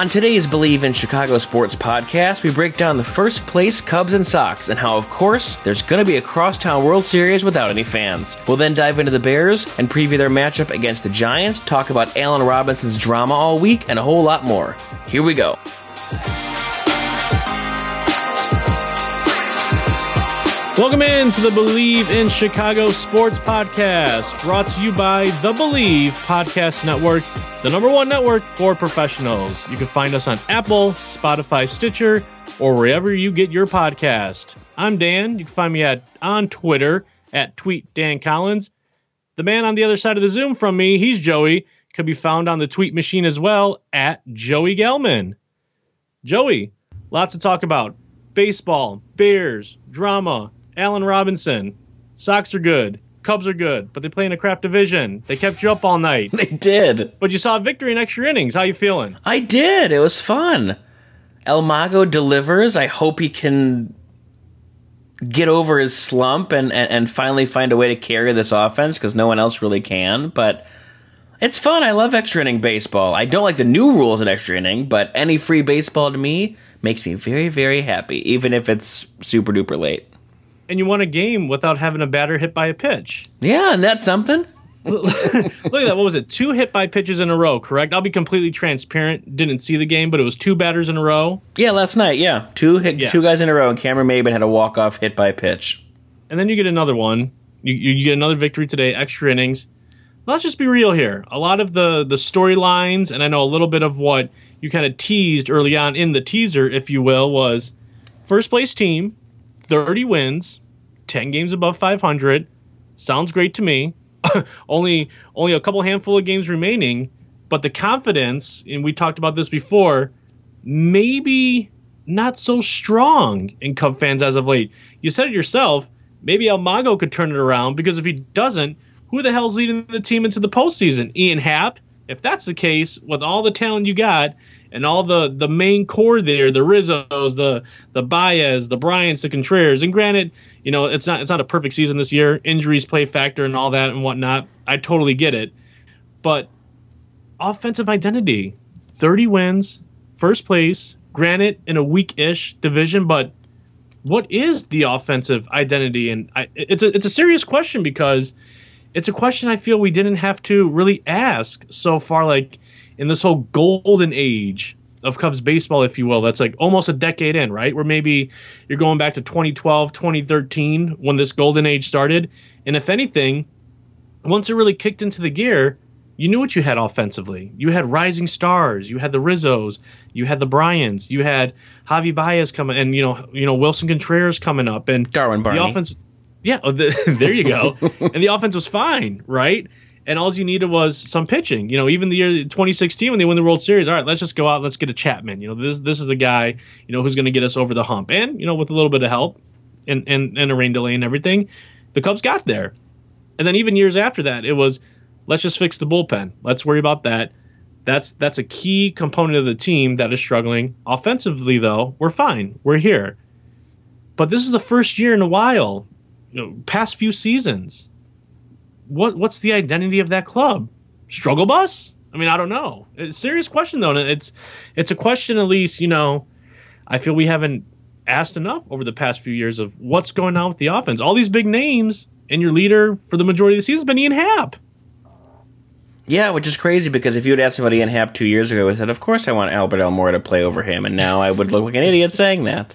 On today's Believe in Chicago Sports podcast, we break down the first place Cubs and Sox and how, of course, there's going to be a crosstown World Series without any fans. We'll then dive into the Bears and preview their matchup against the Giants, talk about Allen Robinson's drama all week, and a whole lot more. Here we go. Welcome in to the Believe in Chicago Sports Podcast, brought to you by the Believe Podcast Network, the number one network for professionals. You can find us on Apple, Spotify, Stitcher, or wherever you get your podcast. I'm Dan. You can find me at on Twitter at tweet Dan Collins. The man on the other side of the Zoom from me, he's Joey. Could be found on the tweet machine as well at Joey Gelman. Joey, lots to talk about. Baseball, Bears, drama, Allen Robinson. Sox are good. Cubs are good, but they play in a crap division. They kept you up all night. They did. But you saw a victory in extra innings. How you feeling? I did. It was fun. El Mago delivers. I hope he can get over his slump and, and, and finally find a way to carry this offense because no one else really can. But it's fun. I love extra inning baseball. I don't like the new rules in extra inning, but any free baseball to me makes me very, very happy, even if it's super duper late and you won a game without having a batter hit by a pitch. Yeah, and that's something. Look at that. What was it? Two hit by pitches in a row, correct? I'll be completely transparent. Didn't see the game, but it was two batters in a row. Yeah, last night. Yeah, two hit, yeah. two guys in a row, and Cameron Maybin had a walk off hit by pitch. And then you get another one. You, you get another victory today, extra innings. Let's just be real here. A lot of the the storylines, and I know a little bit of what you kind of teased early on in the teaser, if you will, was first place team, 30 wins, 10 games above 500. Sounds great to me. only only a couple handful of games remaining, but the confidence, and we talked about this before, maybe not so strong in Cub fans as of late. You said it yourself. Maybe El Mago could turn it around because if he doesn't, who the hell's leading the team into the postseason? Ian Happ. If that's the case, with all the talent you got, and all the the main core there, the Rizzos, the the Baez, the Bryants, the Contreras. And granted, you know, it's not it's not a perfect season this year. Injuries play factor and all that and whatnot. I totally get it. But offensive identity, 30 wins, first place, granted in a weak-ish division, but what is the offensive identity? And I, it's a it's a serious question because it's a question I feel we didn't have to really ask so far. Like in this whole golden age of Cubs baseball, if you will, that's like almost a decade in, right? Where maybe you're going back to 2012, 2013 when this golden age started. And if anything, once it really kicked into the gear, you knew what you had offensively. You had rising stars. You had the Rizzos. You had the Bryants. You had Javi Baez coming, and you know, you know Willson Contreras coming up, and Darwin Barney. The offense, yeah, oh, the, there you go. and the offense was fine, right? And all you needed was some pitching. You know, even the year 2016 when they win the World Series, all right, let's just go out, let's get a Chapman. You know, this this is the guy, you know, who's going to get us over the hump. And you know, with a little bit of help and and and a rain delay and everything, the Cubs got there. And then even years after that, it was let's just fix the bullpen. Let's worry about that. That's that's a key component of the team that is struggling. Offensively, though, we're fine. We're here. But this is the first year in a while, you know, past few seasons, what what's the identity of that club? Struggle bus? I mean, I don't know. It's a serious question though, and it's it's a question at least, you know, I feel we haven't asked enough over the past few years of what's going on with the offense. All these big names, and your leader for the majority of the season has been Ian Happ. Yeah, which is crazy because if you had asked me about Ian Happ two years ago, I said, "Of course, I want Albert Almora to play over him," and now I would look like an idiot saying that.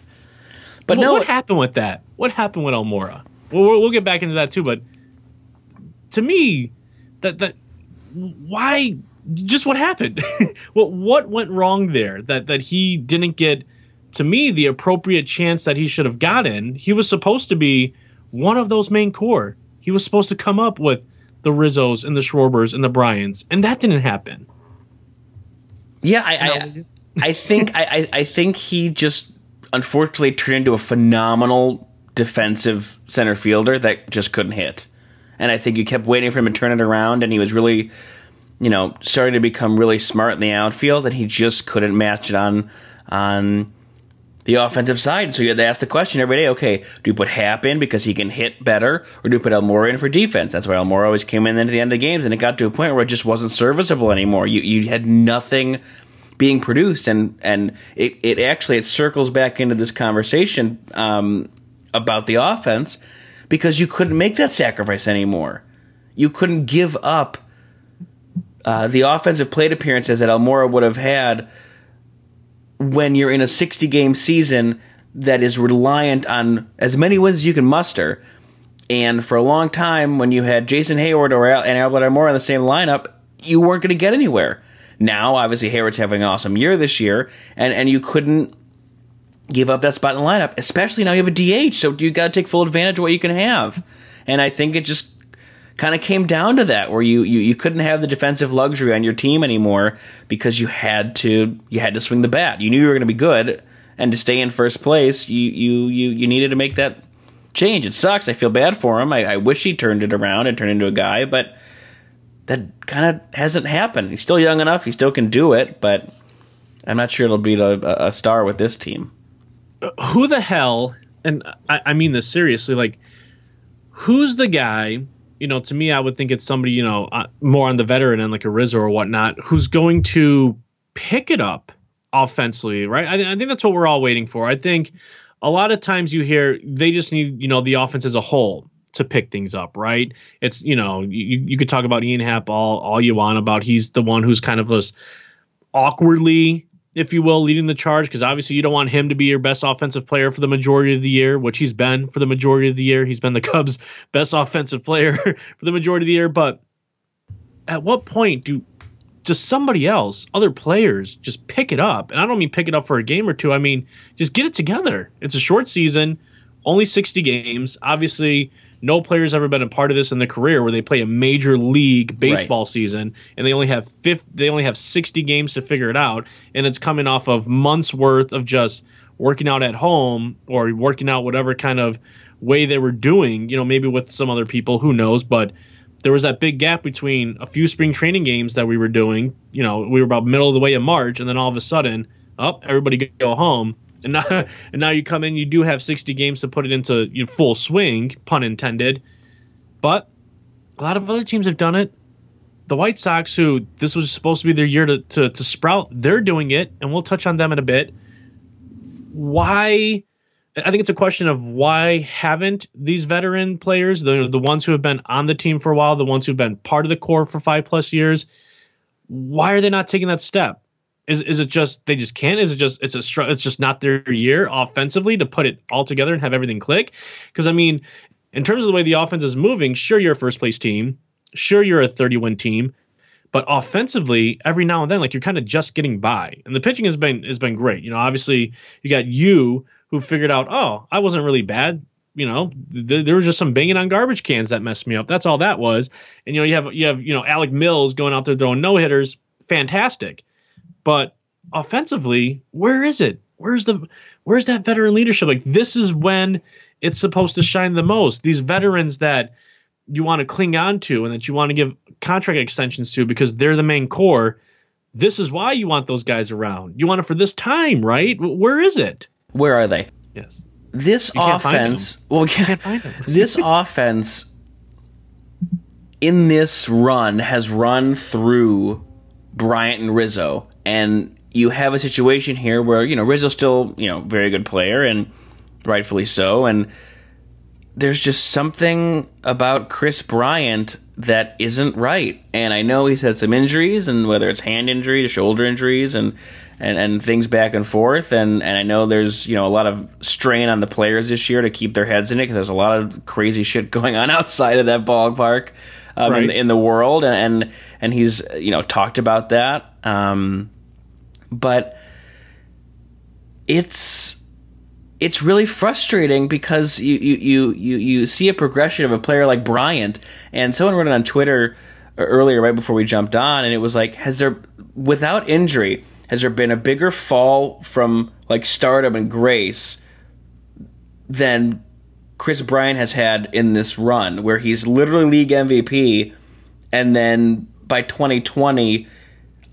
But well, no, what happened with that? What happened with Almora? Well, we'll get back into that too. But to me, that that why just what happened? what what went wrong there? That that he didn't get to me the appropriate chance that he should have gotten. He was supposed to be one of those main core. He was supposed to come up with the Rizzos and the Schwarbers and the Bryants, and that didn't happen. Yeah, I I, I think I, I think he just unfortunately turned into a phenomenal defensive center fielder that just couldn't hit and I think you kept waiting for him to turn it around, and he was really, you know, starting to become really smart in the outfield, and he just couldn't match it on on the offensive side. So you had to ask the question every day: Okay, do you put Happ in because he can hit better, or do you put Almora in for defense? That's why Almora always came in into the end of the games, and it got to a point where it just wasn't serviceable anymore. You you had nothing being produced and and it, it actually it circles back into this conversation um, about the offense because you couldn't make that sacrifice anymore. You couldn't give up uh, the offensive plate appearances that Almora would have had when you're in a 60 game season that is reliant on as many wins as you can muster. And for a long time, when you had Jason Heyward or Al- and Albert Almora in the same lineup, you weren't going to get anywhere. Now, obviously, Heyward's having an awesome year this year, and, and you couldn't give up that spot in the lineup, especially now you have a DH, so you got to take full advantage of what you can have. And I think it just kind of came down to that where you, you you couldn't have the defensive luxury on your team anymore because you had to you had to swing the bat. You knew you were going to be good and to stay in first place, you you you you needed to make that change. It sucks. I feel bad for him. I, I wish he turned it around and turned into a guy, but that kind of hasn't happened. He's still young enough. He still can do it, but I'm not sure it'll be a, a star with this team. Who the hell? And I, I mean this seriously. Like, who's the guy? You know, to me, I would think it's somebody you know uh, more on the veteran end, like a Rizzo or whatnot, who's going to pick it up offensively, right? I, I think that's what we're all waiting for. I think a lot of times you hear they just need you know the offense as a whole to pick things up, right? It's you know you, you could talk about Ian Happ all all you want about he's the one who's kind of this awkwardly, if you will, leading the charge because obviously you don't want him to be your best offensive player for the majority of the year, which he's been for the majority of the year. He's been the Cubs' best offensive player for the majority of the year, but at what point do just somebody else, other players, just pick it up? And I don't mean pick it up for a game or two. I mean just get it together. It's a short season, only 60 games. Obviously, no player's ever been a part of this in their career where they play a major league baseball right. season and they only have 50, they only have 60 games to figure it out and it's coming off of months worth of just working out at home or working out whatever kind of way they were doing, you know, maybe with some other people, who knows, but there was that big gap between a few spring training games that we were doing. You know, we were about middle of the way in March, and then all of a sudden, up, oh, everybody go home. And now, and now you come in, you do have 60 games to put it into you know, full swing, pun intended. But a lot of other teams have done it. The White Sox, who this was supposed to be their year to, to, to sprout, they're doing it, and we'll touch on them in a bit. Why I think it's a question of why haven't these veteran players, the the ones who have been on the team for a while, the ones who've been part of the core for five plus years, why are they not taking that step? Is is it just they just can't? Is it just it's a it's just not their year offensively to put it all together and have everything click? Because I mean, in terms of the way the offense is moving, sure you're a first place team, sure you're a 30 win team, but offensively, every now and then, like you're kind of just getting by. And the pitching has been has been great. You know, obviously you got Yu who figured out, oh, I wasn't really bad. You know, th- there was just some banging on garbage cans that messed me up. That's all that was. And you know, you have you have you know Alec Mills going out there throwing no hitters, fantastic. But offensively, where is it? Where's the where's that veteran leadership? Like this is when it's supposed to shine the most. These veterans that you want to cling on to and that you want to give contract extensions to because they're the main core. This is why you want those guys around. You want it for this time, right? Where is it? Where are they? Yes. This you offense, well, this offense in this run has run through Bryant and Rizzo, and you have a situation here where you know Rizzo's still you know very good player and rightfully so, and there's just something about Kris Bryant that isn't right. And I know he's had some injuries, and whether it's hand injuries, shoulder injuries, and and, and things back and forth. And, and I know there's you know a lot of strain on the players this year to keep their heads in it because there's a lot of crazy shit going on outside of that ballpark um, right. in, in, the world, and, and and he's you know talked about that. Um, but it's it's really frustrating because you, you, you, you, you see a progression of a player like Bryant, and someone wrote it on Twitter earlier, right before we jumped on, and it was like, has there, without injury, has there been a bigger fall from like stardom and grace than Kris Bryant has had in this run, where he's literally league MVP, and then by 2020,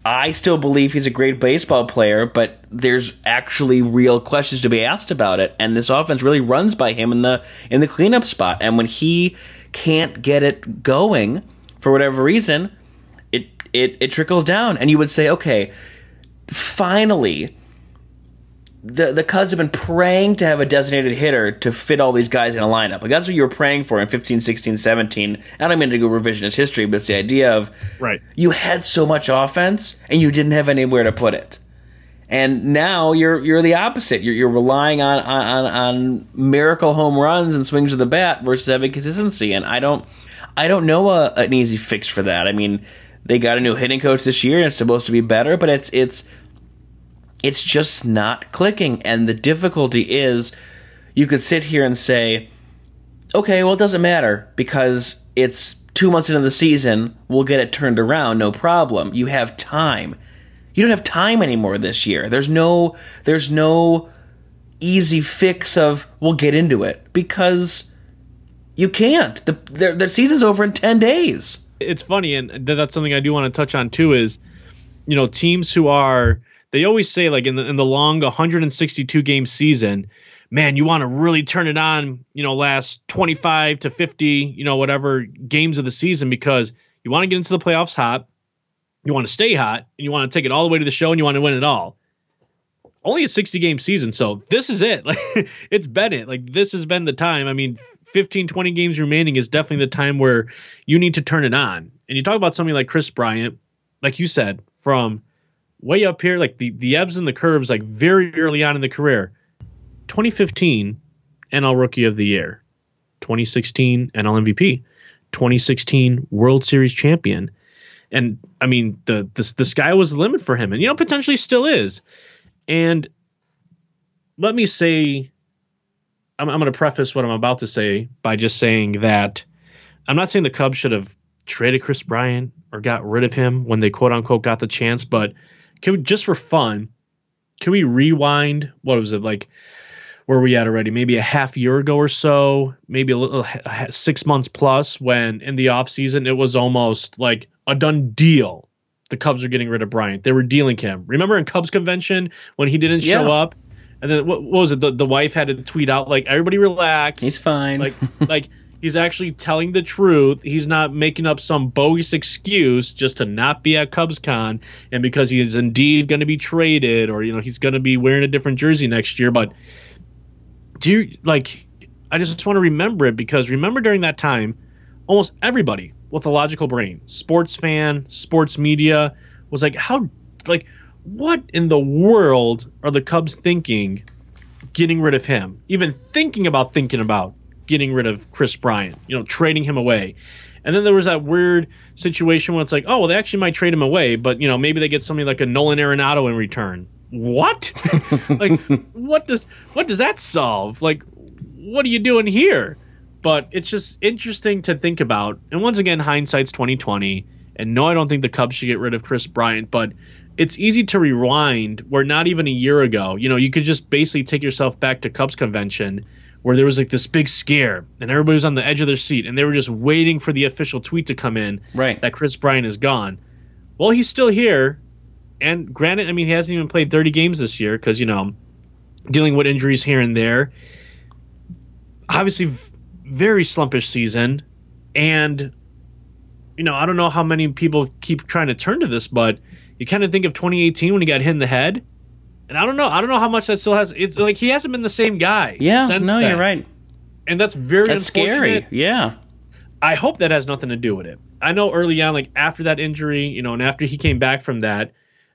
I still believe he's a great baseball player, but there's actually real questions to be asked about it, and this offense really runs by him in the in the cleanup spot, and when he can't get it going for whatever reason, it it, it trickles down, and you would say, okay finally the the Cubs have been praying to have a designated hitter to fit all these guys in a lineup. Like that's what you were praying for in 15, 16, 17. I don't mean to go revisionist history, but it's the idea of right. You had so much offense and you didn't have anywhere to put it. And now you're you're the opposite. You're, you're relying on, on on miracle home runs and swings of the bat versus having consistency. And I don't I don't know a, an easy fix for that. I mean, they got a new hitting coach this year and it's supposed to be better, but it's it's it's just not clicking. And the difficulty is you could sit here and say, okay, well, it doesn't matter because it's two months into the season. We'll get it turned around, no problem. You have time. You don't have time anymore this year. There's no, there's no easy fix of we'll get into it because you can't. The their season's over in ten days. It's funny, and that's something I do want to touch on too. Is you know teams who are they always say like in the in the long 162 game season, man, you want to really turn it on, you know, last 25 to 50, you know, whatever games of the season because you want to get into the playoffs hot, you want to stay hot, and you want to take it all the way to the show and you want to win it all. Only a 60 game season, so this is it. Like it's been it. Like this has been the time. I mean, 15 20 games remaining is definitely the time where you need to turn it on. And you talk about something like Kris Bryant, like you said, from way up here, like the, the ebbs and the curves, like very early on in the career. 2015 NL Rookie of the Year, 2016 NL MVP, 2016 World Series champion. And I mean, the, the the sky was the limit for him, and you know potentially still is. And let me say, I'm, I'm going to preface what I'm about to say by just saying that I'm not saying the Cubs should have traded Kris Bryant or got rid of him when they quote unquote got the chance, but can we just for fun, can we rewind? What was it like? Where we at already? Maybe a half year ago or so, maybe a little six months plus. When in the off season, it was almost like a done deal. The Cubs are getting rid of Bryant. They were dealing him. Remember in Cubs convention when he didn't show yeah. up, and then what, what was it? The, the wife had to tweet out like, "Everybody relax. He's fine." Like, like He's actually telling the truth. He's not making up some bogus excuse just to not be at CubsCon and because he is indeed going to be traded or you know he's going to be wearing a different jersey next year. But do you like? I just want to remember it because remember during that time, almost everybody with a logical brain, sports fan, sports media, was like, how like what in the world are the Cubs thinking getting rid of him? Even thinking about thinking about getting rid of Kris Bryant, you know, trading him away. And then there was that weird situation where it's like, oh, well, they actually might trade him away, but you know, maybe they get something like a Nolan Arenado in return. What? like, what does what does that solve? Like, what are you doing here? But it's just interesting to think about. And once again, hindsight's twenty twenty. And no, I don't think the Cubs should get rid of Kris Bryant, but it's easy to rewind where not even a year ago, you know, you could just basically take yourself back to Cubs convention where there was like this big scare and everybody was on the edge of their seat and they were just waiting for the official tweet to come in right. that Kris Bryant is gone. Well, he's still here. And granted, I mean, he hasn't even played 30 games this year because, you know, dealing with injuries here and there. Obviously, very slumpish season. And, you know, I don't know how many people keep trying to turn to this, but you kind of think of 2018 when he got hit in the head and I don't know. I don't know how much that still has. It's like he hasn't been the same guy. Yeah, no, then. you're right. And that's very that's scary. Yeah. I hope that has nothing to do with it. I know early on, like after that injury, you know, and after he came back from that,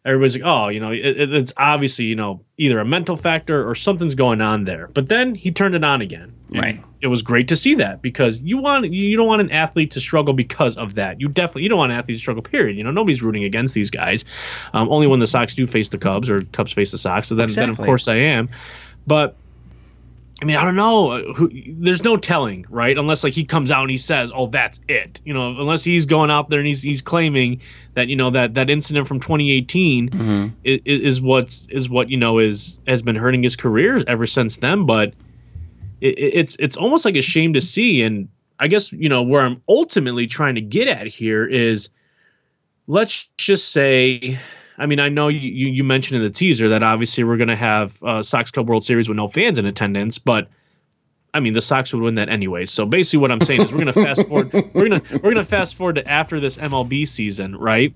everybody's like, oh, you know, it, it's obviously, you know, either a mental factor or something's going on there. But then he turned it on again. Right. It was great to see that because you want you don't want an athlete to struggle because of that. You definitely you don't want an athlete to struggle. Period. You know, nobody's rooting against these guys. Um, only when the Sox do face the Cubs or Cubs face the Sox. So then, exactly. then of course I am. But I mean, I don't know. Who, there's no telling, right? Unless like he comes out and he says, "Oh, that's it," you know. Unless he's going out there and he's he's claiming that you know that that incident from 2018 mm-hmm. is, is what's is what you know is has been hurting his career ever since then. But it, it's it's almost like a shame to see. And I guess you know where I'm ultimately trying to get at here is, let's just say I mean, I know you, you mentioned in the teaser that obviously we're going to have uh, Sox Cub World Series with no fans in attendance, but I mean, the Sox would win that anyway. So basically, what I'm saying is we're going to fast forward. We're going to we're going to fast forward to after this MLB season, right?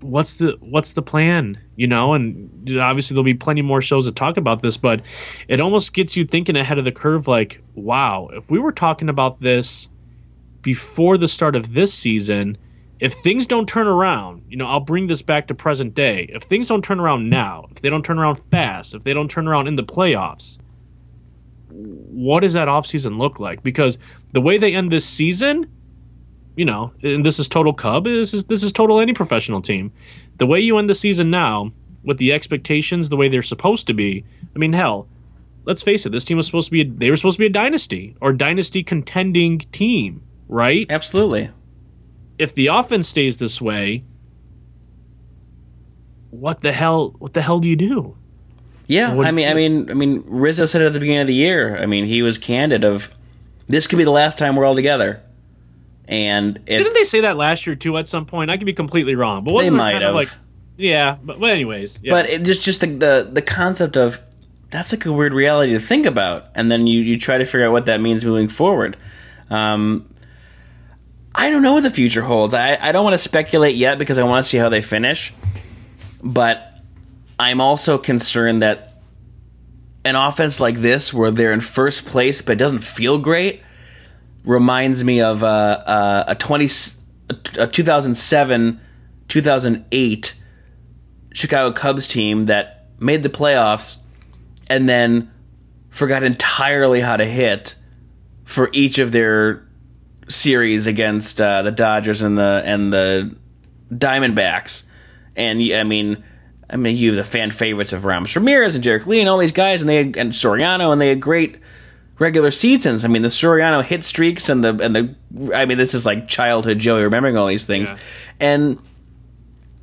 what's the what's the plan you know and obviously there'll be plenty more shows to talk about this but it almost gets you thinking ahead of the curve like wow if we were talking about this before the start of this season if things don't turn around you know i'll bring this back to present day if things don't turn around now if they don't turn around fast if they don't turn around in the playoffs what does that offseason look like because the way they end this season you know, and this is total Cub. This is this is total any professional team. The way you end the season now, with the expectations the way they're supposed to be, I mean, hell, let's face it, this team was supposed to be a, they were supposed to be a dynasty or dynasty contending team, right? Absolutely. If the offense stays this way, what the hell? What the hell do you do? Yeah, I mean, I mean, I mean, Rizzo said it at the beginning of the year. I mean, he was candid of this could be the last time we're all together. And didn't they say that last year too? At some point, I could be completely wrong, but wasn't they might kind have. of like, yeah, but, but anyways, yeah. But it just just the, the the concept of that's like a weird reality to think about, and then you you try to figure out what that means moving forward. Um, I don't know what the future holds. I I don't want to speculate yet because I want to see how they finish, but I'm also concerned that an offense like this, where they're in first place but it doesn't feel great, reminds me of uh, uh, a twenty a 2007 2008 Chicago Cubs team that made the playoffs and then forgot entirely how to hit for each of their series against uh, the Dodgers and the and the Diamondbacks. And I mean, I mean, you have the fan favorites of Aramis Ramirez and Derrek Lee and all these guys, and they and Soriano, and they had great regular seasons. I mean, the Soriano hit streaks and the and the. I mean, this is like childhood Joey remembering all these things, Yeah. and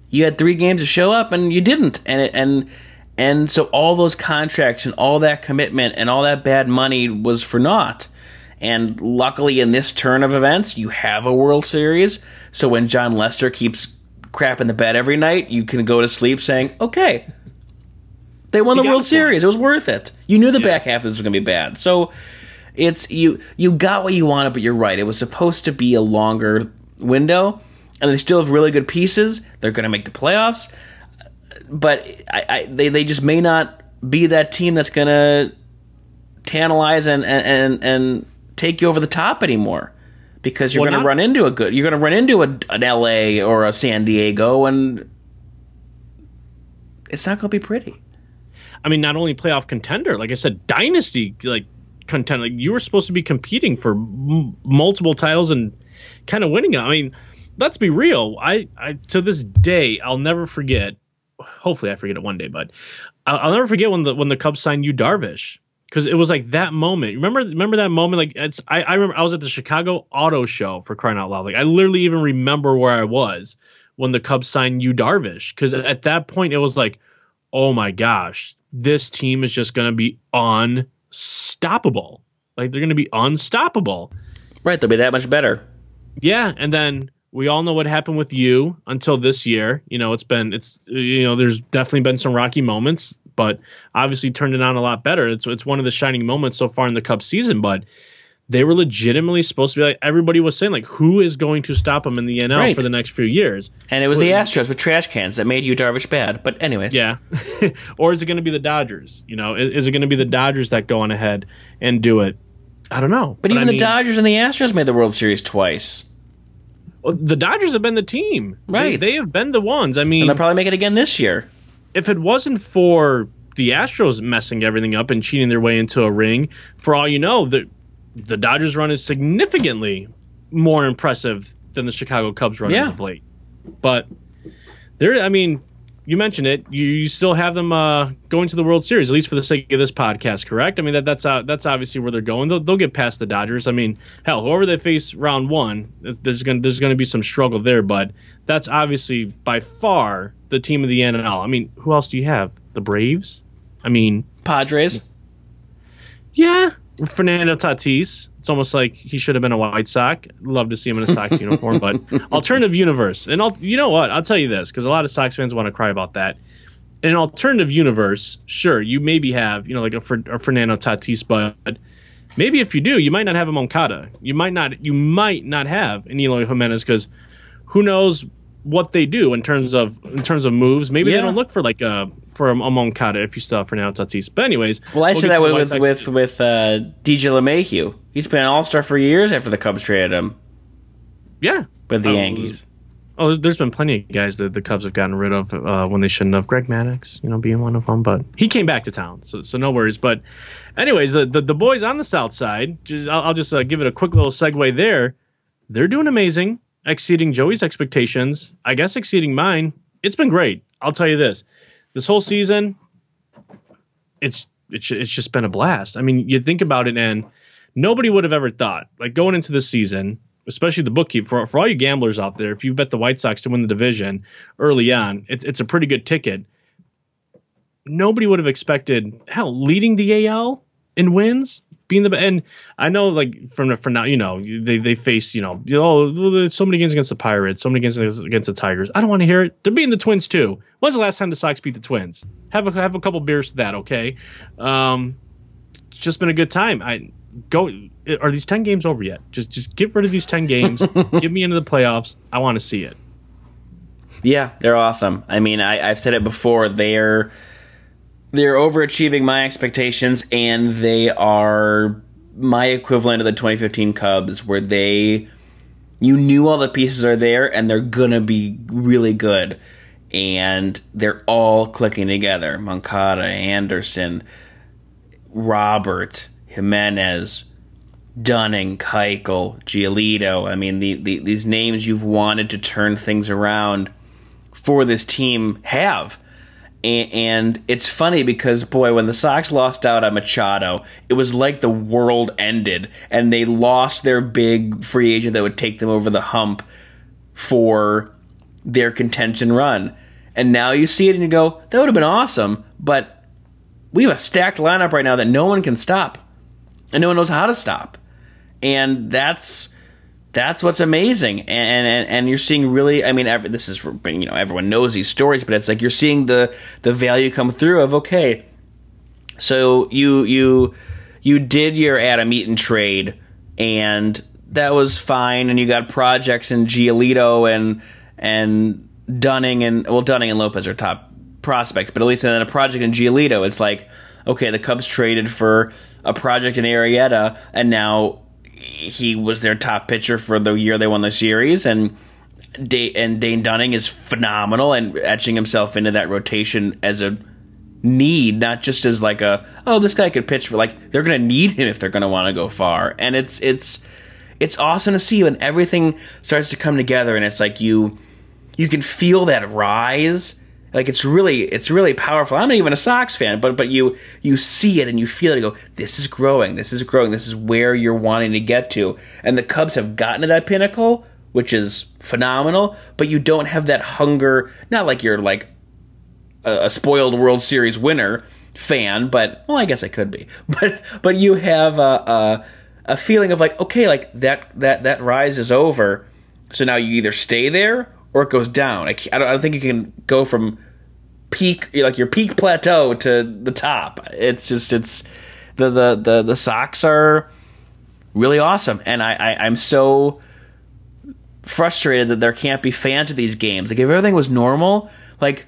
you had three games to show up and you didn't, and it, and and so all those contracts and all that commitment and all that bad money was for naught. And luckily, in this turn of events, you have a World Series. So when Jon Lester keeps crapping the bed every night, you can go to sleep saying, "Okay, they won the World. Series. It was worth it." You knew the Yeah. back half of this was going to be bad. So it's you you got what you wanted, but you're right. It was supposed to be a longer window, and they still have really good pieces. They're going to make the playoffs, but I, I they they just may not be that team that's going to tantalize and and and, and take you over the top anymore. Because you're Well, going to run into a good, you're going to run into a, an LA or a San Diego, and it's not going to be pretty. I mean, not only playoff contender, like I said, dynasty like contender. Like you were supposed to be competing for m- multiple titles and kind of winning them. I mean, let's be real. I, I to this day, I'll never forget. Hopefully, I forget it one day, but I'll, I'll never forget when the when the Cubs signed Yu Darvish, because it was like that moment. Remember, remember that moment? Like it's I, I remember I was at the Chicago Auto Show for crying out loud. Like I literally even remember where I was when the Cubs signed Yu Darvish, because at that point it was like oh my gosh, this team is just going to be unstoppable. Like they're going to be unstoppable. Right, they'll be that much better. Yeah, and then we all know what happened with Yu until this year. You know, it's been it's you know, there's definitely been some rocky moments, but obviously turned it on a lot better. It's it's one of the shining moments so far in the Cub season, but they were legitimately supposed to be like everybody was saying like who is going to stop them in the NL Right. for the next few years? And it was the Astros with trash cans that made Yu Darvish bad. But anyways, Yeah. or is it going to be the Dodgers? You know, is, is it going to be the Dodgers that go on ahead and do it? I don't know. But, even I the mean, Dodgers and the Astros made the World Series twice, well, the Dodgers have been the team. They- Right. They, have been the ones. I mean, and they'll probably make it again this year. If it wasn't for the Astros messing everything up and cheating their way into a ring, for all you know, the the Dodgers run is significantly more impressive than the Chicago Cubs run Yeah. as of late. But there, I mean, you mentioned it. You, you still have them uh, going to the World Series, at least for the sake of this podcast, correct? I mean, that that's uh, that's obviously where they're going. They'll, they'll get past the Dodgers. I mean, hell, whoever they face round one, there's gonna there's going to be some struggle there, but that's obviously by far the team of the NL. I mean, who else do you have? The Braves. I mean, Padres. yeah, Fernando Tatis. It's almost like he should have been a White Sox. Love to see him in a Sox uniform, but alternative universe. And I'll, you know what? I'll tell you this because a lot of Sox fans want to cry about that. In an alternative universe, sure, you maybe have you know like a, a Fernando Tatis, but maybe if you do, you might not have a Moncada. You might not. You might not have an Eloy Jimenez because who knows what they do in terms of in terms of moves. Maybe Yeah. they don't look for like a for a, a Moncada if you still have Fernando Tatis. But anyways, Well, I we'll said that with with with, with uh, DJ LeMahieu. He's been an All Star for years after the Cubs traded him yeah. with the Oh, Yankees. Oh, there's been plenty of guys that the Cubs have gotten rid of uh, when they shouldn't have. Greg Maddux, you know, being one of them, but he came back to town, so so no worries. But, anyways, the the, the boys on the south side, just, I'll, I'll just uh, give it a quick little segue there. They're doing amazing, exceeding Joey's expectations. I guess exceeding mine. It's been great. I'll tell you this: this whole season, it's it's it's just been a blast. I mean, you think about it, and nobody would have ever thought, like going into this season, especially the bookkeep for for all you gamblers out there, if you bet the White Sox to win the division early on, it, it's a pretty good ticket. Nobody would have expected hell leading the AL in wins, being the and I know like from from now you know they they face you know there's so many games against the Pirates, so many games against the Tigers. I don't want to hear it. They're beating the Twins too. When's the last time the Sox beat the Twins? Have a have a couple beers to that, okay? Um, it's just been a good time. I go. Are these ten games over yet? Just just get rid of these ten games. get me into the playoffs. I want to see it. Yeah, they're awesome. I mean, I, I've said it before. They're they're overachieving my expectations, and they are my equivalent of the 2015 Cubs, where they you knew all the pieces are there, and they're gonna be really good, and they're all clicking together. Moncada, Anderson, Robert, Jimenez. Dunning, Keuchel, Giolito. I mean, the, the, these names you've wanted to turn things around for this team have. And, and it's funny because, boy, when the Sox lost out on Machado, it was like the world ended, and they lost their big free agent that would take them over the hump for their contention run. And now you see it and you go, that would have been awesome, but we have a stacked lineup right now that no one can stop, and no one knows how to stop and that's that's what's amazing. And and, and you're seeing really i mean every, this is for, you know everyone knows these stories but it's like you're seeing the the value come through of okay so you you you did your adam eaton trade and that was fine and you got projects in giolito and and dunning and well dunning and lopez are top prospects but at least in a project in giolito it's like okay the cubs traded for a project in arrieta and now he was their top pitcher for the year they won the series, and Da- and Dane Dunning is phenomenal and etching himself into that rotation as a need, not just as like a oh this guy could pitch for like they're gonna need him if they're gonna want to go far, and it's it's it's awesome to see when everything starts to come together and it's like you you can feel that rise like it's really it's really powerful. I'm not even a Sox fan, but but you you see it and you feel it. And go, this is growing. This is growing. This is where you're wanting to get to. And the Cubs have gotten to that pinnacle, which is phenomenal. But you don't have that hunger. Not like you're like a, a spoiled World Series winner fan, but well, I guess I could be. But but you have a, a a feeling of like okay, like that that that rise is over. So now you either stay there or it goes down. I, I, don't, I don't think you can go from peak like your peak plateau to the top. It's just it's the the the, the Sox are really awesome, and I, I I'm so frustrated that there can't be fans of these games. Like if everything was normal, like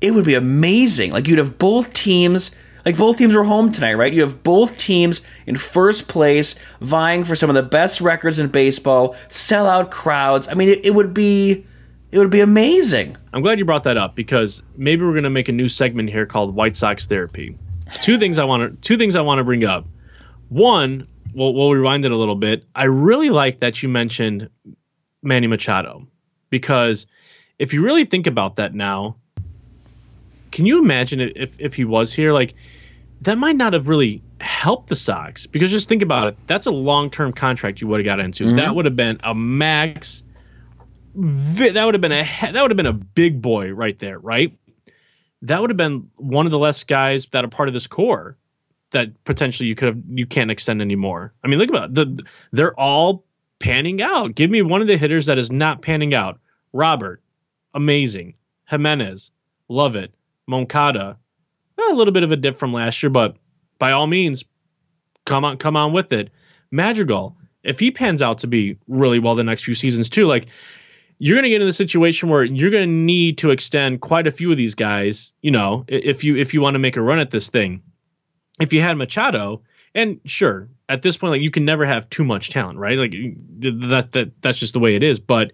it would be amazing. Like you'd have both teams. Like both teams were home tonight, right? You have both teams in first place, vying for some of the best records in baseball, sellout crowds. I mean, it, it would be, it would be amazing. I'm glad you brought that up because maybe we're gonna make a new segment here called White Sox Therapy. Two things I want to two things I want to bring up. One, we'll, we'll rewind it a little bit. I really like that you mentioned Manny Machado because if you really think about that now, can you imagine if if he was here? Like that might not have really helped the Sox because just think about it. That's a long term contract you would have got into. Mm-hmm. That would have been a max. That would have been a that would have been a big boy right there, right? That would have been one of the less guys that are part of this core that potentially you could have you can't extend anymore. I mean, look about it. the they're all panning out. Give me one of the hitters that is not panning out. Robert, amazing. Jimenez, love it. Moncada, eh, a little bit of a dip from last year, but by all means, come on, come on with it. Madrigal, if he pans out to be really well the next few seasons too, like you're going to get in a situation where you're going to need to extend quite a few of these guys. You know, if you if you want to make a run at this thing, if you had Machado, and sure, at this point, like you can never have too much talent, right? Like that that that's just the way it is. But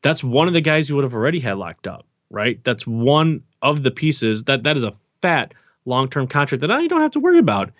that's one of the guys you would have already had locked up, right? That's one of the pieces that that is a fat long term contract that I don't have to worry about.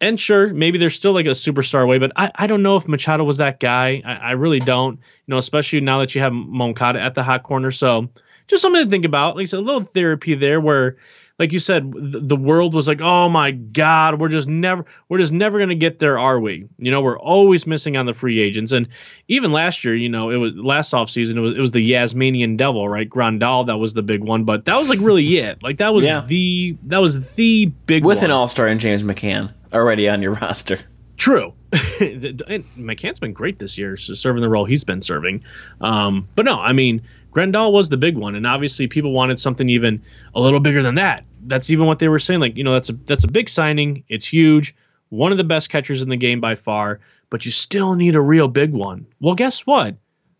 And sure, maybe there's still like a superstar way, but I, I don't know if Machado was that guy. I, I really don't, you know, especially now that you have Moncada at the hot corner. So just something to think about. Like I said, a little therapy there where like you said, the world was like, oh my God, we're just never, we're just never going to get there, are we? You know, we're always missing on the free agents. And even last year, you know, it was last offseason, it was, it was the Yasmanian devil, right? Grandal, that was the big one, but that was like really it. Like that was yeah. the, that was the big With one. an all star in James McCann already on your roster. True. and McCann's been great this year, so serving the role he's been serving. Um, but no, I mean, Grandal was the big one, and obviously people wanted something even a little bigger than that. That's even what they were saying. Like, you know, that's a that's a big signing. It's huge. One of the best catchers in the game by far, but you still need a real big one. Well, guess what?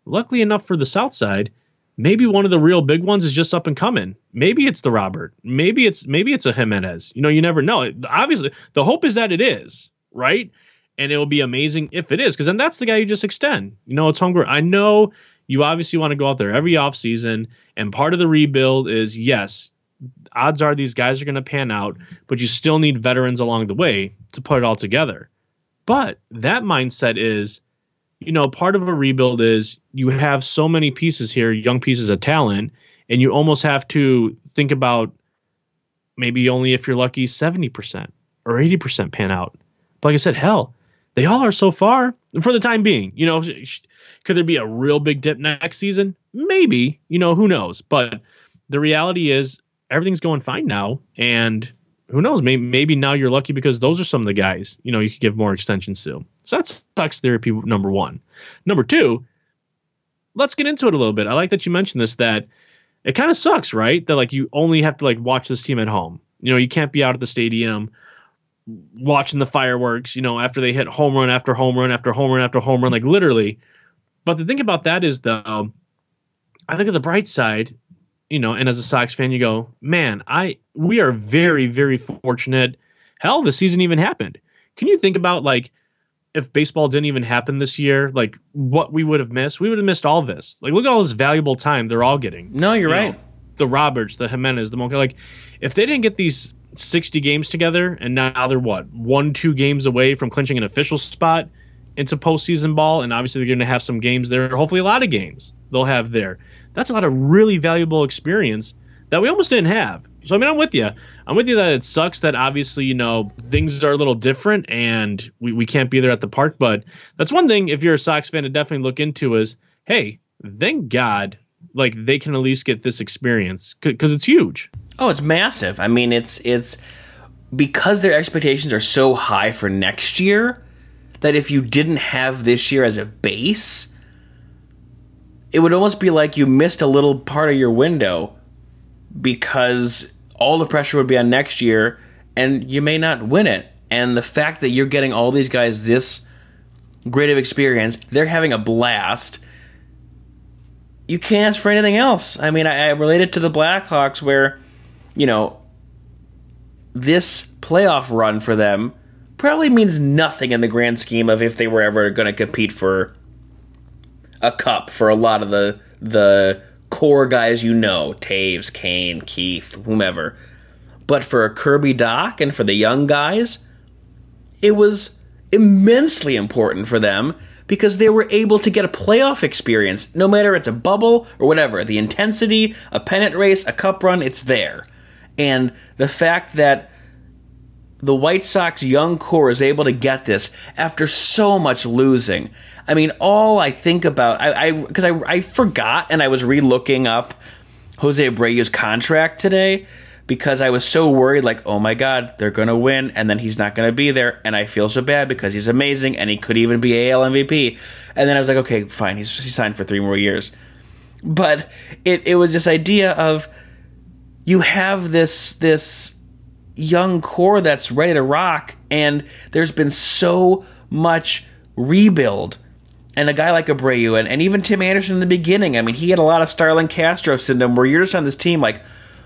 Luckily enough for the South Side, maybe one of the real big ones is just up and coming. Maybe it's the Robert. Maybe it's maybe it's a Jimenez. You know, you never know. Obviously, the hope is that it is right, and it will be amazing if it is, because then that's the guy you just extend. You know, it's hungry. I know you obviously want to go out there every offseason. And part of the rebuild is yes, odds are these guys are going to pan out, but you still need veterans along the way to put it all together. But that mindset is, you know, part of a rebuild is you have so many pieces here, young pieces of talent, and you almost have to think about maybe only if you're lucky 70% or 80% pan out. But like I said, hell, they all are so far for the time being. You know, could there be a real big dip next season? Maybe. You know, who knows? But the reality is everything's going fine now, and who knows? Maybe, maybe now you're lucky because those are some of the guys you know you could give more extensions to. So that's sucks therapy number one. Number two, let's get into it a little bit. I like that you mentioned this that it kind of sucks, right? That like you only have to like watch this team at home. You know, you can't be out at the stadium watching the fireworks, you know, after they hit home run after home run after home run after home run, like literally. But the thing about that is, though, I think of the bright side, you know, and as a Sox fan, you go, man, I we are very, very fortunate. Hell, the season even happened. Can you think about like if baseball didn't even happen this year, like what we would have missed? We would have missed all this. Like, look at all this valuable time they're all getting. No, you're you right. Know, the Roberts, the Jimenez, the Monk. Like, if they didn't get these 60 games together, and now they're what one, two games away from clinching an official spot into postseason ball, and obviously they're going to have some games there. Hopefully, a lot of games they'll have there. That's a lot of really valuable experience that we almost didn't have. So I mean, I'm with you. I'm with you that it sucks that obviously you know things are a little different and we, we can't be there at the park. But that's one thing if you're a Sox fan to definitely look into is hey, thank God like they can at least get this experience because it's huge. Oh, it's massive. I mean, it's it's because their expectations are so high for next year that if you didn't have this year as a base, it would almost be like you missed a little part of your window because all the pressure would be on next year and you may not win it. And the fact that you're getting all these guys this great of experience, they're having a blast. You can't ask for anything else. I mean, I, I relate it to the Blackhawks where, you know, this playoff run for them probably means nothing in the grand scheme of if they were ever going to compete for a cup for a lot of the the core guys you know, Toews, Kane, Keith, whomever. But for Kirby Dach and for the young guys, it was immensely important for them because they were able to get a playoff experience, no matter it's a bubble or whatever. The intensity, a pennant race, a cup run, it's there. And the fact that the White Sox young core is able to get this after so much losing. I mean, all I think about, I because I, I, I forgot and I was re-looking up Jose Abreu's contract today because I was so worried, like, oh my God, they're gonna win, and then he's not gonna be there, and I feel so bad because he's amazing and he could even be AL MVP. And then I was like, okay, fine, he's he signed for three more years. But it it was this idea of you have this this young core that's ready to rock, and there's been so much rebuild. and a guy like Abreu and, and even Tim Anderson in the beginning. I mean, he had a lot of Starlin Castro syndrome where you're just on this team like,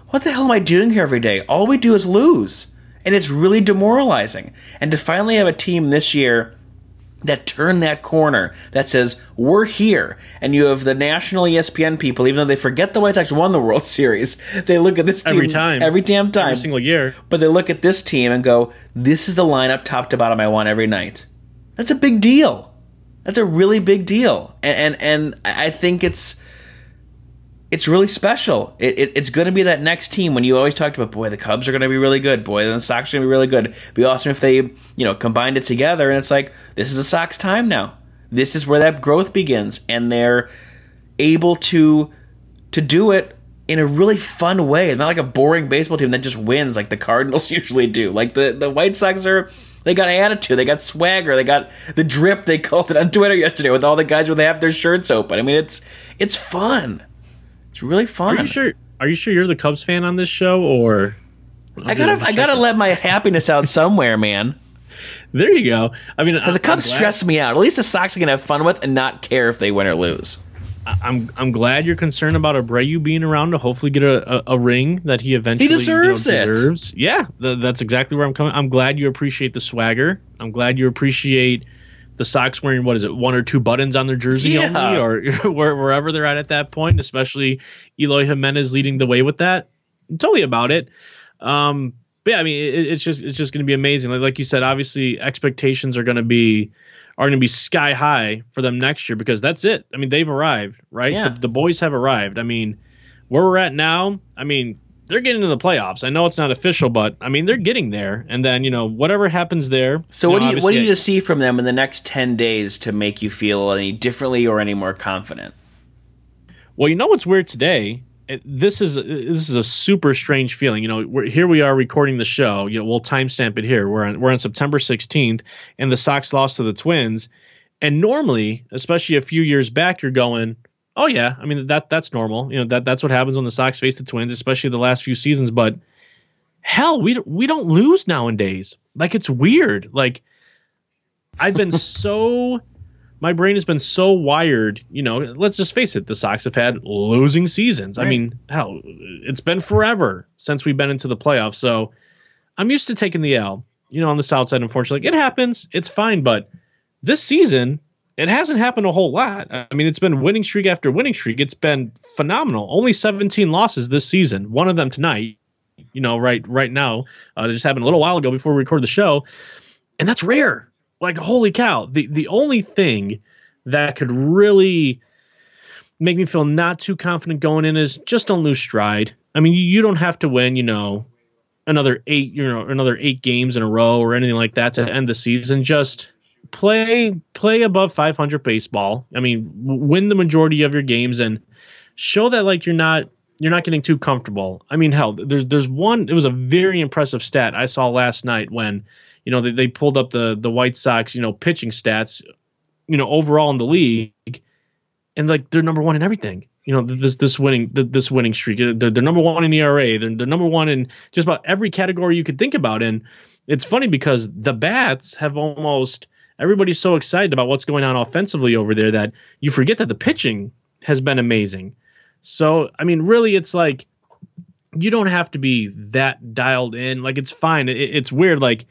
what the hell am I doing here every day? All we do is lose. And it's really demoralizing. And to finally have a team this year that turn that corner that says we're here. And you have the national espn people even though they forget the white sox won the world series they look at this team every time. every damn time. every single year. But they look at this team and go this is the lineup top to bottom i want every night. That's a big deal. That's a really big deal. And and, and i think it's it's really special. It, it, it's going to be that next team when you always talked about, boy, the Cubs are going to be really good. Boy, the Sox are going to be really good. It'd be awesome if they, you know, combined it together. And it's like, this is the Sox time now. This is where that growth begins. And they're able to to do it in a really fun way. Not like a boring baseball team that just wins like the Cardinals usually do. Like the, the White Sox are they got attitude, they got swagger, they got the drip they called it on Twitter yesterday with all the guys where they have their shirts open. I mean it's it's fun. It's really fun. Are you sure? Are you sure you're the Cubs fan on this show, or I gotta I gotta let my happiness out somewhere, man. There you go. I mean, because the Cubs stress me out. At least the Sox I can have fun with and not care if they win or lose. I'm I'm glad you're concerned about Abreu being around to hopefully get a, a, a ring that he eventually he deserves, you know, deserves. it. Yeah, th- that's exactly where I'm coming. I'm glad you appreciate the swagger. I'm glad you appreciate the Sox wearing what is it, one or two buttons on their jersey yeah. only, or wherever they're at at that point. Especially Eloy Jimenez leading the way with that. I'm totally about it. Um, but yeah, I mean, it, it's just it's just going to be amazing. Like, like you said, obviously expectations are going to be are going to be sky high for them next year because that's it. I mean, they've arrived, right? Yeah. The, the boys have arrived. I mean, where we're at now, I mean, they're getting to the playoffs. I know it's not official, but I mean they're getting there. And then you know whatever happens there. So you what know, do you what do you see from them in the next ten days to make you feel any differently or any more confident? Well, you know what's weird today. This is this is a super strange feeling. You know, here we are recording the show. You know, we'll timestamp it here. We're on we're on September 16th, and the Sox lost to the Twins. And normally, especially a few years back, you're going, Oh yeah, I mean that that's normal. You know that that's what happens when the Sox face the Twins, especially the last few seasons. But hell, we we don't lose nowadays. Like it's weird. Like I've been so my brain has been so wired. You know, let's just face it, the Sox have had losing seasons. Right. I mean, hell, it's been forever since we've been into the playoffs. So I'm used to taking the L. You know, on the South side, unfortunately, it happens. It's fine, but this season it hasn't happened a whole lot. I mean, it's been winning streak after winning streak. It's been phenomenal. Only 17 losses this season. One of them tonight. You know, right right now. Uh, it just happened a little while ago before we record the show, and that's rare. Like holy cow! The the only thing that could really make me feel not too confident going in is just don't lose stride. I mean, you, you don't have to win. You know, another eight, you know, another eight games in a row or anything like that to end the season. Just play play above 500 baseball. I mean, win the majority of your games and show that like you're not you're not getting too comfortable. I mean, hell, there's there's one. It was a very impressive stat I saw last night when you know they, they pulled up the the White Sox you know pitching stats, you know overall in the league, and like they're number one in everything. You know this this winning this winning streak. They're, they're number one in ERA. They're, they're number one in just about every category you could think about. And it's funny because the bats have almost everybody's so excited about what's going on offensively over there that you forget that the pitching has been amazing. So, I mean, really, it's like you don't have to be that dialed in. Like, it's fine. It, it's weird. Like,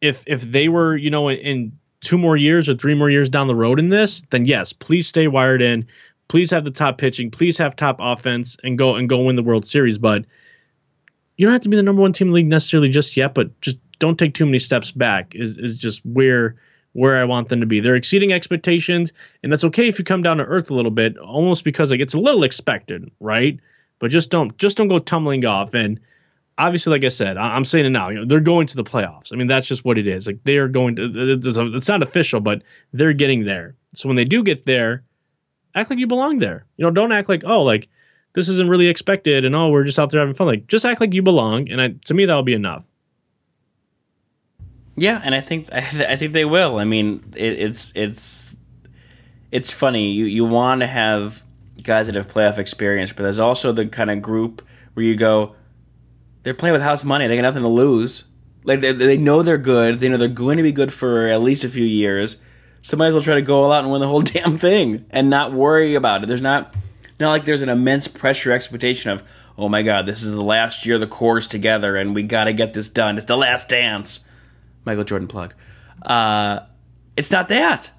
if if they were, you know, in, in two more years or three more years down the road in this, then yes, please stay wired in. Please have the top pitching. Please have top offense and go and go win the World Series. But you don't have to be the number one team in the league necessarily just yet. But just don't take too many steps back. Is is just where where I want them to be. They're exceeding expectations, and that's okay if you come down to earth a little bit, almost because like it's a little expected, right? But just don't just don't go tumbling off. And obviously, like I said, I'm saying it now. You know, they're going to the playoffs. I mean, that's just what it is. Like they are going to. It's not official, but they're getting there. So when they do get there, act like you belong there. You know, don't act like oh, like this isn't really expected, and oh, we're just out there having fun. Like just act like you belong, and I, to me that'll be enough. Yeah, and I think I, I think they will. I mean, it, it's it's it's funny. You you want to have guys that have playoff experience, but there's also the kind of group where you go, they're playing with house money. They got nothing to lose. Like they, they know they're good. They know they're going to be good for at least a few years. So might as well try to go all out and win the whole damn thing and not worry about it. There's not not like there's an immense pressure expectation of, oh my god, this is the last year the core's together and we got to get this done. It's the last dance. Michael Jordan plug. Uh, it's not that,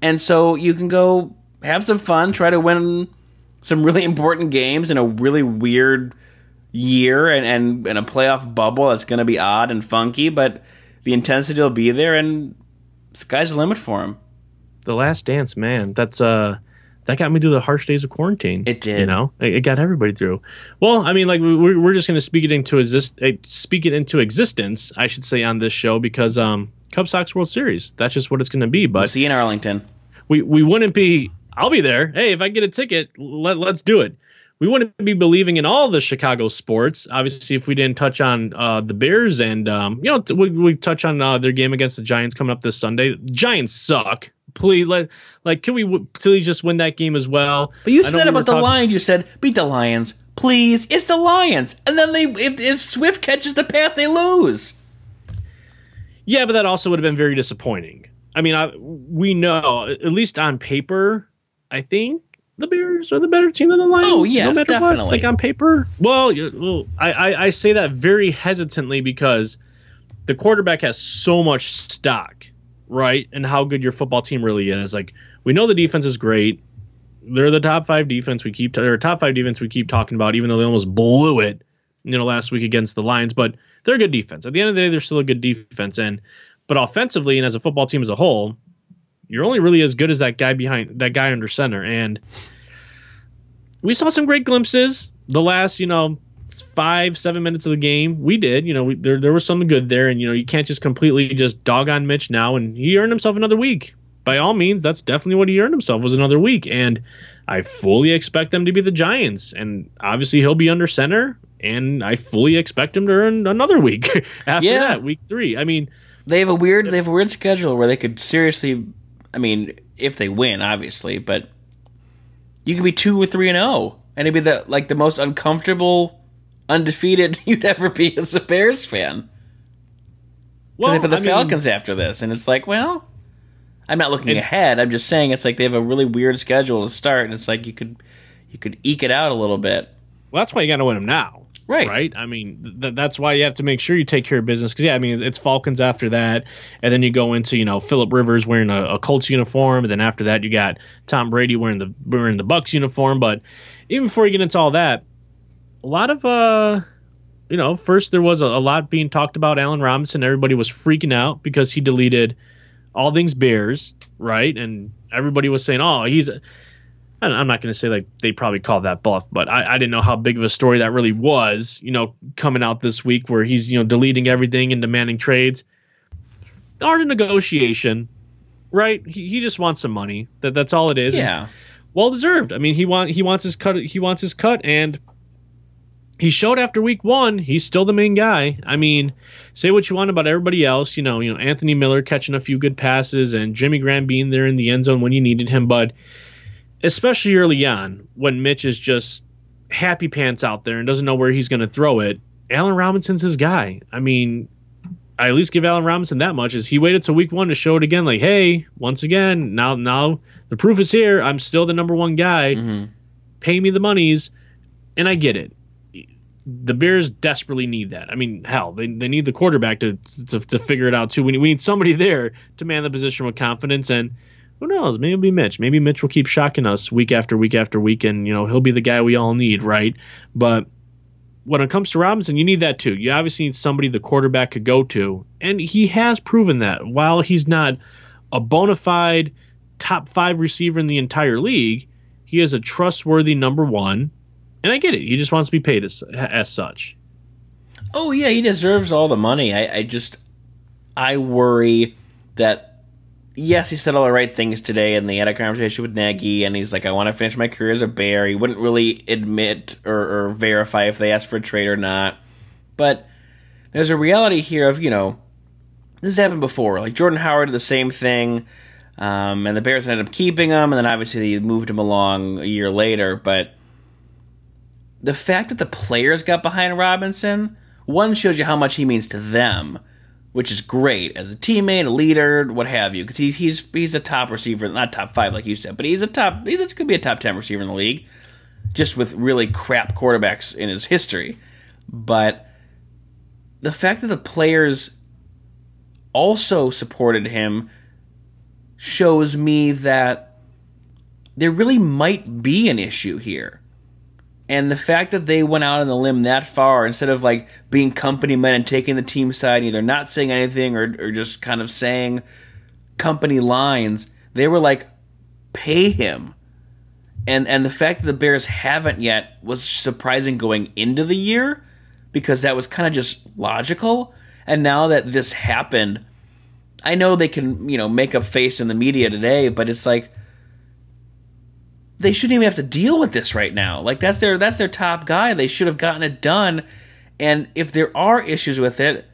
and so you can go have some fun, try to win some really important games in a really weird year and and in a playoff bubble that's going to be odd and funky, but the intensity will be there, and sky's the limit for him. The Last Dance, man, that's uh that got me through the harsh days of quarantine. It did. You know, it, it got everybody through. Well, I mean, like we're, we're just going to speak it into exist, eh, speak it into existence, I should say, on this show because um, Cubs Sox World Series. That's just what it's going to be. But we'll see you in Arlington. We we wouldn't be. I'll be there. Hey, if I get a ticket, let let's do it. We wouldn't be believing in all the Chicago sports. Obviously, if we didn't touch on uh, the Bears and um, you know we, we touch on uh, their game against the Giants coming up this Sunday. Giants suck please let like can we please just win that game as well? But you said about the talking- Lions. You said beat the Lions, please. It's the Lions, and then they if, if Swift catches the pass, they lose. Yeah, but that also would have been very disappointing. I mean, I, we know at least on paper, I think the Bears are the better team than the oh, Lions. Oh yes, no definitely. What. Like on paper, well, well I, I I say that very hesitantly because the quarterback has so much stock right and how good your football team really is. Like we know the defense is great. They're the top five defense we keep. They're top five defense we keep talking about, even though they almost blew it, you know, last week against the Lions. But they're a good defense. At the end of the day, they're still a good defense. And but offensively and as a football team as a whole, you're only really as good as that guy behind that guy under center. And we saw some great glimpses the last, you know, five, seven minutes of the game. We did, you know, we, there there was something good there, and you know, you can't just completely just dog on Mitch now. And he earned himself another week. By all means, that's definitely what he earned himself was another week. And I fully expect them to be the Giants, and obviously he'll be under center, and I fully expect him to earn another week after yeah. that, week three. I mean, they have a weird they have a weird schedule where they could seriously, I mean, if they win, obviously, but you could be two or three and oh, and it'd be the like the most uncomfortable undefeated you'd ever be as a Bears fan. Well, they put the I Falcons mean, after this, and it's like, well, I'm not looking it, ahead. I'm just saying it's like they have a really weird schedule to start, and it's like you could you could eke it out a little bit. Well, that's why you got to win them now, right? Right. I mean, th- that's why you have to make sure you take care of business. Because yeah, I mean, it's Falcons after that, and then you go into you know Philip Rivers wearing a, a Colts uniform, and then after that you got Tom Brady wearing the wearing the Bucs uniform. But even before you get into all that, a lot of uh you know, first there was a, a, lot being talked about Allen Robinson. Everybody was freaking out because he deleted all things Bears, right? And everybody was saying, "Oh, he's." A, I'm not going to say like they probably called that bluff, but I, I didn't know how big of a story that really was. You know, coming out this week where he's you know deleting everything and demanding trades. Art of negotiation, right? He, he just wants some money. That that's all it is. Yeah. well deserved. I mean, he want he wants his cut. He wants his cut, and he showed after week one he's still the main guy. I mean, say what you want about everybody else, you know, you know Anthony Miller catching a few good passes and Jimmy Graham being there in the end zone when you needed him, but especially early on when Mitch is just happy pants out there and doesn't know where he's going to throw it. Allen Robinson's his guy. I mean, I at least give Allen Robinson that much is he waited till week one to show it again. Like, hey, once again, now now the proof is here. I'm still the number one guy. Mm-hmm. Pay me the monies, and I get it the Bears desperately need that. I mean, hell, they, they need the quarterback to, to, to figure it out too. We need, we need somebody there to man the position with confidence. And who knows? Maybe it'll be Mitch. Maybe Mitch will keep shocking us week after week after week, and you know he'll be the guy we all need, right? But when it comes to Robinson, you need that too. You obviously need somebody the quarterback could go to, and he has proven that. While he's not a bona fide top five receiver in the entire league, he is a trustworthy number one and I get it. He just wants to be paid as as such. Oh yeah, he deserves all the money. I, I just I worry that yes, he said all the right things today, and they had a conversation with Nagy, and he's like, I want to finish my career as a Bear. He wouldn't really admit or, or verify if they asked for a trade or not. But there's a reality here of, you know, this has happened before. Like Jordan Howard did the same thing, um, and the Bears ended up keeping him, and then obviously they moved him along a year later. But the fact that the players got behind Robinson, one shows you how much he means to them, which is great as a teammate, a leader, what have you. Because he, he's he's a top receiver, not top five like you said, but he's a top. He's a, could be a top ten receiver in the league, just with really crap quarterbacks in his history. But the fact that the players also supported him shows me that there really might be an issue here. And the fact that they went out on the limb that far, instead of like being company men and taking the team side, either not saying anything or, or just kind of saying company lines, they were like, pay him. And and the fact that the Bears haven't yet was surprising going into the year because that was kind of just logical. And now that this happened, I know they can, you know, make a face in the media today, but it's like they shouldn't even have to deal with this right now. Like that's their that's their top guy. They should have gotten it done. And if there are issues with it,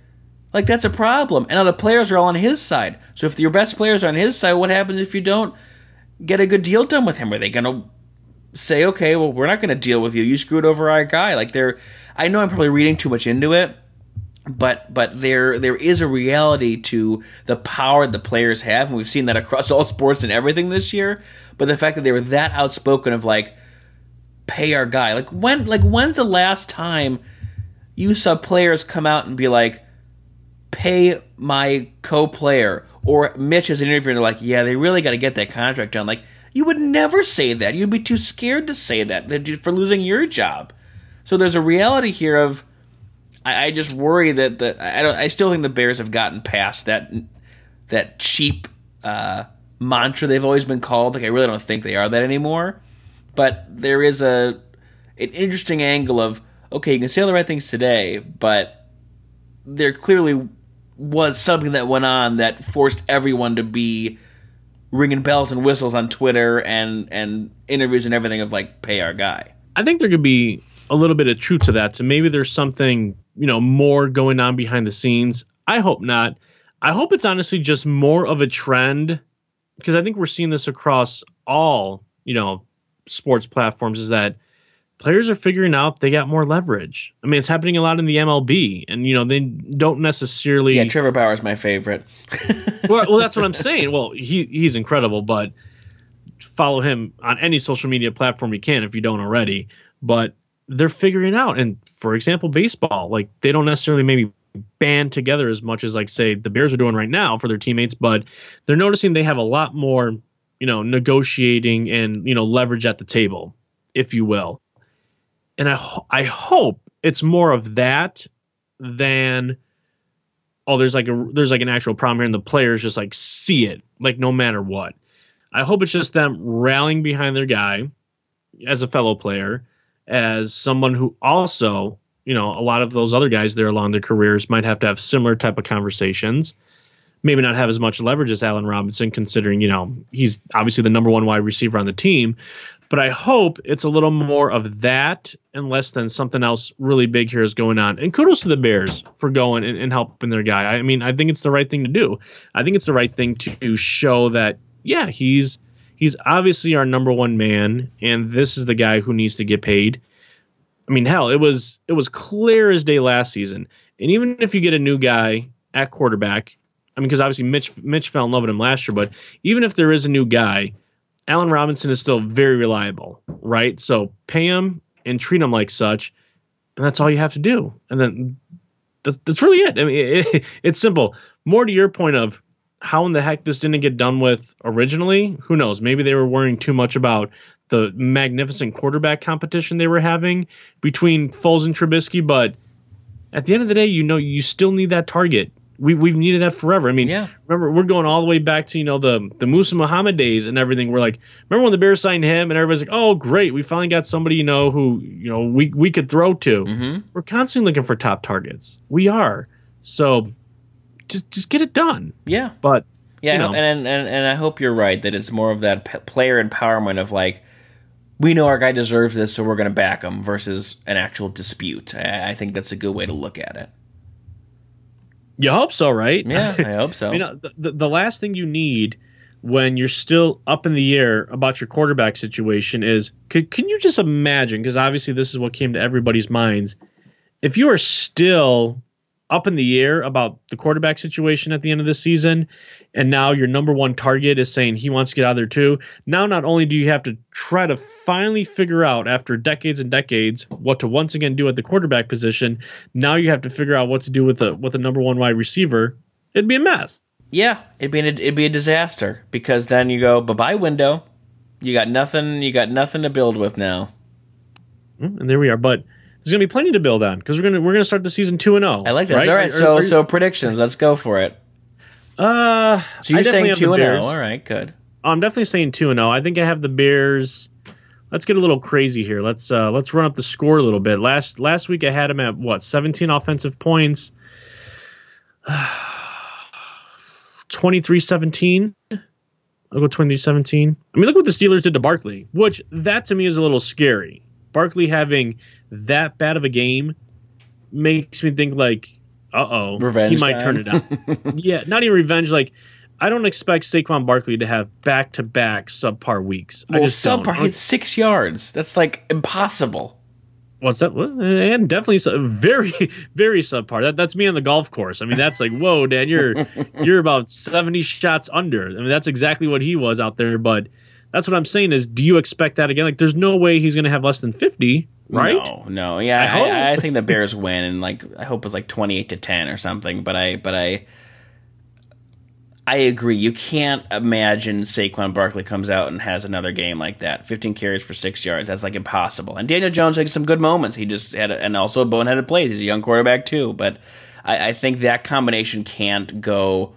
like that's a problem. And now the players are all on his side. So if your best players are on his side, what happens if you don't get a good deal done with him? Are they gonna say, okay, well, we're not gonna deal with you. You screwed over our guy. Like they're I know I'm probably reading too much into it, but but there there is a reality to the power the players have, and we've seen that across all sports and everything this year. But the fact that they were that outspoken of like pay our guy, like when like when's the last time you saw players come out and be like pay my co-player or Mitch has an interview and they're like, yeah, they really got to get that contract done. Like you would never say that. You'd be too scared to say that for losing your job. So there's a reality here of I, I just worry that that I don't. I still think the Bears have gotten past that that cheap uh, mantra they've always been called. Like I really don't think they are that anymore. But there is a an interesting angle of okay, you can say all the right things today, but there clearly was something that went on that forced everyone to be ringing bells and whistles on Twitter and and interviews and everything of like pay our guy. I think there could be a little bit of truth to that. So maybe there's something, you know, more going on behind the scenes. I hope not. I hope it's honestly just more of a trend because I think we're seeing this across all, you know, sports platforms is that players are figuring out they got more leverage. I mean, it's happening a lot in the MLB, and you know they don't necessarily. Yeah, Trevor Bauer is my favorite. well, well, that's what I'm saying. Well, he he's incredible, but follow him on any social media platform you can if you don't already. But they're figuring out. And for example, baseball, like they don't necessarily maybe band together as much as like say the Bears are doing right now for their teammates, but they're noticing they have a lot more, you know, negotiating and you know leverage at the table, if you will. And I I hope it's more of that than oh there's like a there's like an actual problem here and the players just like see it like no matter what. I hope it's just them rallying behind their guy as a fellow player as someone who also, you know, a lot of those other guys there along their careers might have to have similar type of conversations. Maybe not have as much leverage as Allen Robinson, considering, you know, he's obviously the number one wide receiver on the team. But I hope it's a little more of that and less than something else really big here is going on. And kudos to the Bears for going and, and helping their guy. I mean, I think it's the right thing to do. I think it's the right thing to show that, yeah, he's he's obviously our number one man, and this is the guy who needs to get paid. I mean, hell, it was it was clear as day last season. And even if you get a new guy at quarterback, I mean, because obviously Mitch Mitch fell in love with him last year, but even if there is a new guy, Allen Robinson is still very reliable, right? So pay him and treat him like such, and that's all you have to do. And then that's, that's really it. I mean, it, it's simple. More to your point of how in the heck this didn't get done with originally, who knows? Maybe they were worrying too much about the magnificent quarterback competition they were having between Foles and Trubisky, but at the end of the day, you know, you still need that target. We we've needed that forever. I mean, yeah. remember we're going all the way back to you know the the Muhsin Muhammad days and everything. We're like, remember when the Bears signed him and everybody's like, oh great, we finally got somebody you know who you know we we could throw to. Mm-hmm. We're constantly looking for top targets. We are so just just get it done. Yeah, but yeah, you know. and, and and I hope you're right that it's more of that p- player empowerment of like we know our guy deserves this, so we're going to back him versus an actual dispute. I, I, think that's a good way to look at it. You hope so, right? Yeah, I hope so. you know, the, the last thing you need when you're still up in the air about your quarterback situation is could, can you just imagine because obviously this is what came to everybody's minds if you are still up in the air about the quarterback situation at the end of the season, and now your number one target is saying he wants to get out of there too. Now, not only do you have to try to finally figure out after decades and decades what to once again do at the quarterback position, now you have to figure out what to do with the with the number one wide receiver. It'd be a mess. Yeah, it'd be an, it'd be a disaster because then you go bye bye window. You got nothing. You got nothing to build with now. Mm, and there we are. But there's gonna be plenty to build on because we're gonna we're gonna start the season two and zero. I like that. Right? All right, so so predictions. Let's go for it. Uh, so you're saying two and zero. All right, good. Oh, I'm definitely saying two and zero. I think I have the Bears. Let's get a little crazy here. Let's uh let's run up the score a little bit. Last last week I had them at what 17 offensive points. 23-17. I'll go 23-17. I mean, look what the Steelers did to Barkley, which that to me is a little scary. Barkley having that bad of a game makes me think like, uh oh, he might time. turn it up. yeah, not even revenge. Like, I don't expect Saquon Barkley to have back to back subpar weeks. Well, I just subpar. It's six yards. That's like impossible. What's that? And definitely very, very subpar. That that's me on the golf course. I mean, that's like, whoa, Dan, you're you're about seventy shots under. I mean, that's exactly what he was out there. But that's what I'm saying is, do you expect that again? Like, there's no way he's going to have less than 50, right? No, no. Yeah, I, I, I think the Bears win, and like I hope it's like 28 to 10 or something. But I, but I, I agree. You can't imagine Saquon Barkley comes out and has another game like that. 15 carries for six yards. That's like impossible. And Daniel Jones had some good moments. He just had, a, and also boneheaded plays. He's a young quarterback too. But I, I think that combination can't go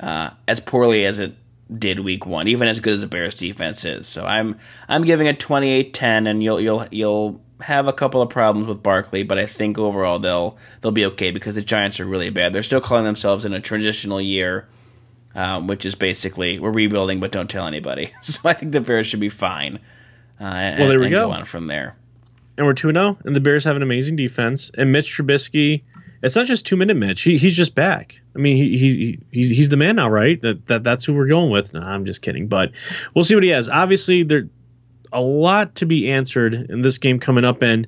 uh, as poorly as it did week one, even as good as the Bears defense is. So I'm I'm giving it 28-10 and you'll you'll you'll have a couple of problems with Barkley, but I think overall they'll they'll be okay because the Giants are really bad. They're still calling themselves in a transitional year, um, which is basically we're rebuilding but don't tell anybody. So I think the Bears should be fine. Uh, and, well, there we go. go on from there. And we're 2 0, and the Bears have an amazing defense. And Mitch Trubisky it's not just two minute Mitch. He, he's just back. I mean, he, he he's he's the man now, right? That that that's who we're going with. No, I'm just kidding, but we'll see what he has. Obviously, there a lot to be answered in this game coming up, and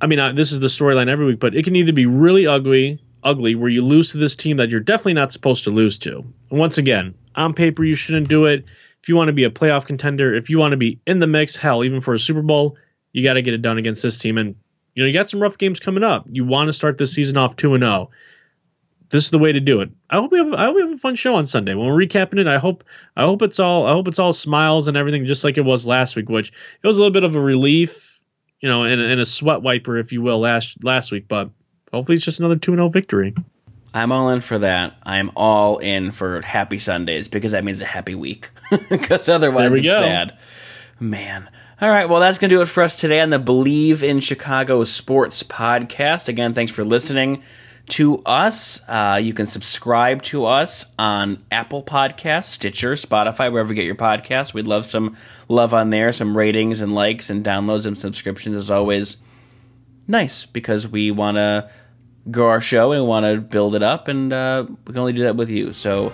I mean, uh, this is the storyline every week, but it can either be really ugly, ugly, where you lose to this team that you're definitely not supposed to lose to. And once again, on paper, you shouldn't do it. If you want to be a playoff contender, if you want to be in the mix, hell, even for a Super Bowl, you got to get it done against this team. And you know, you got some rough games coming up. You want to start this season off 2 and 0. This is the way to do it. I hope we have I hope we have a fun show on Sunday. When we're recapping it, I hope I hope it's all I hope it's all smiles and everything just like it was last week, which it was a little bit of a relief, you know, and, and a sweat wiper if you will last last week, but hopefully it's just another 2 0 victory. I'm all in for that. I'm all in for happy Sundays because that means a happy week. Because otherwise, it's go. sad. Man, all right, well, that's going to do it for us today on the Bleav in Chicago Sports podcast. Again, thanks for listening to us. Uh, you can subscribe to us on Apple Podcasts, Stitcher, Spotify, wherever you get your podcasts. We'd love some love on there, some ratings and likes and downloads and subscriptions is always nice because we want to grow our show and want to build it up, and uh, we can only do that with you. So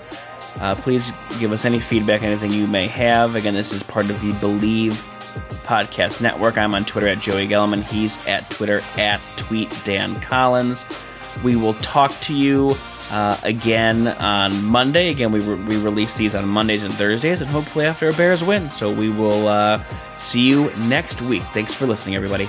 uh, please give us any feedback, anything you may have. Again, this is part of the Bleav Podcast Network. I'm on Twitter at Joey Gelman. He's at Twitter at Tweet Dan Collins. We will talk to you uh, again on Monday. Again, we, re- we release these on Mondays and Thursdays, and hopefully after a Bears win. So we will uh, see you next week. Thanks for listening, everybody.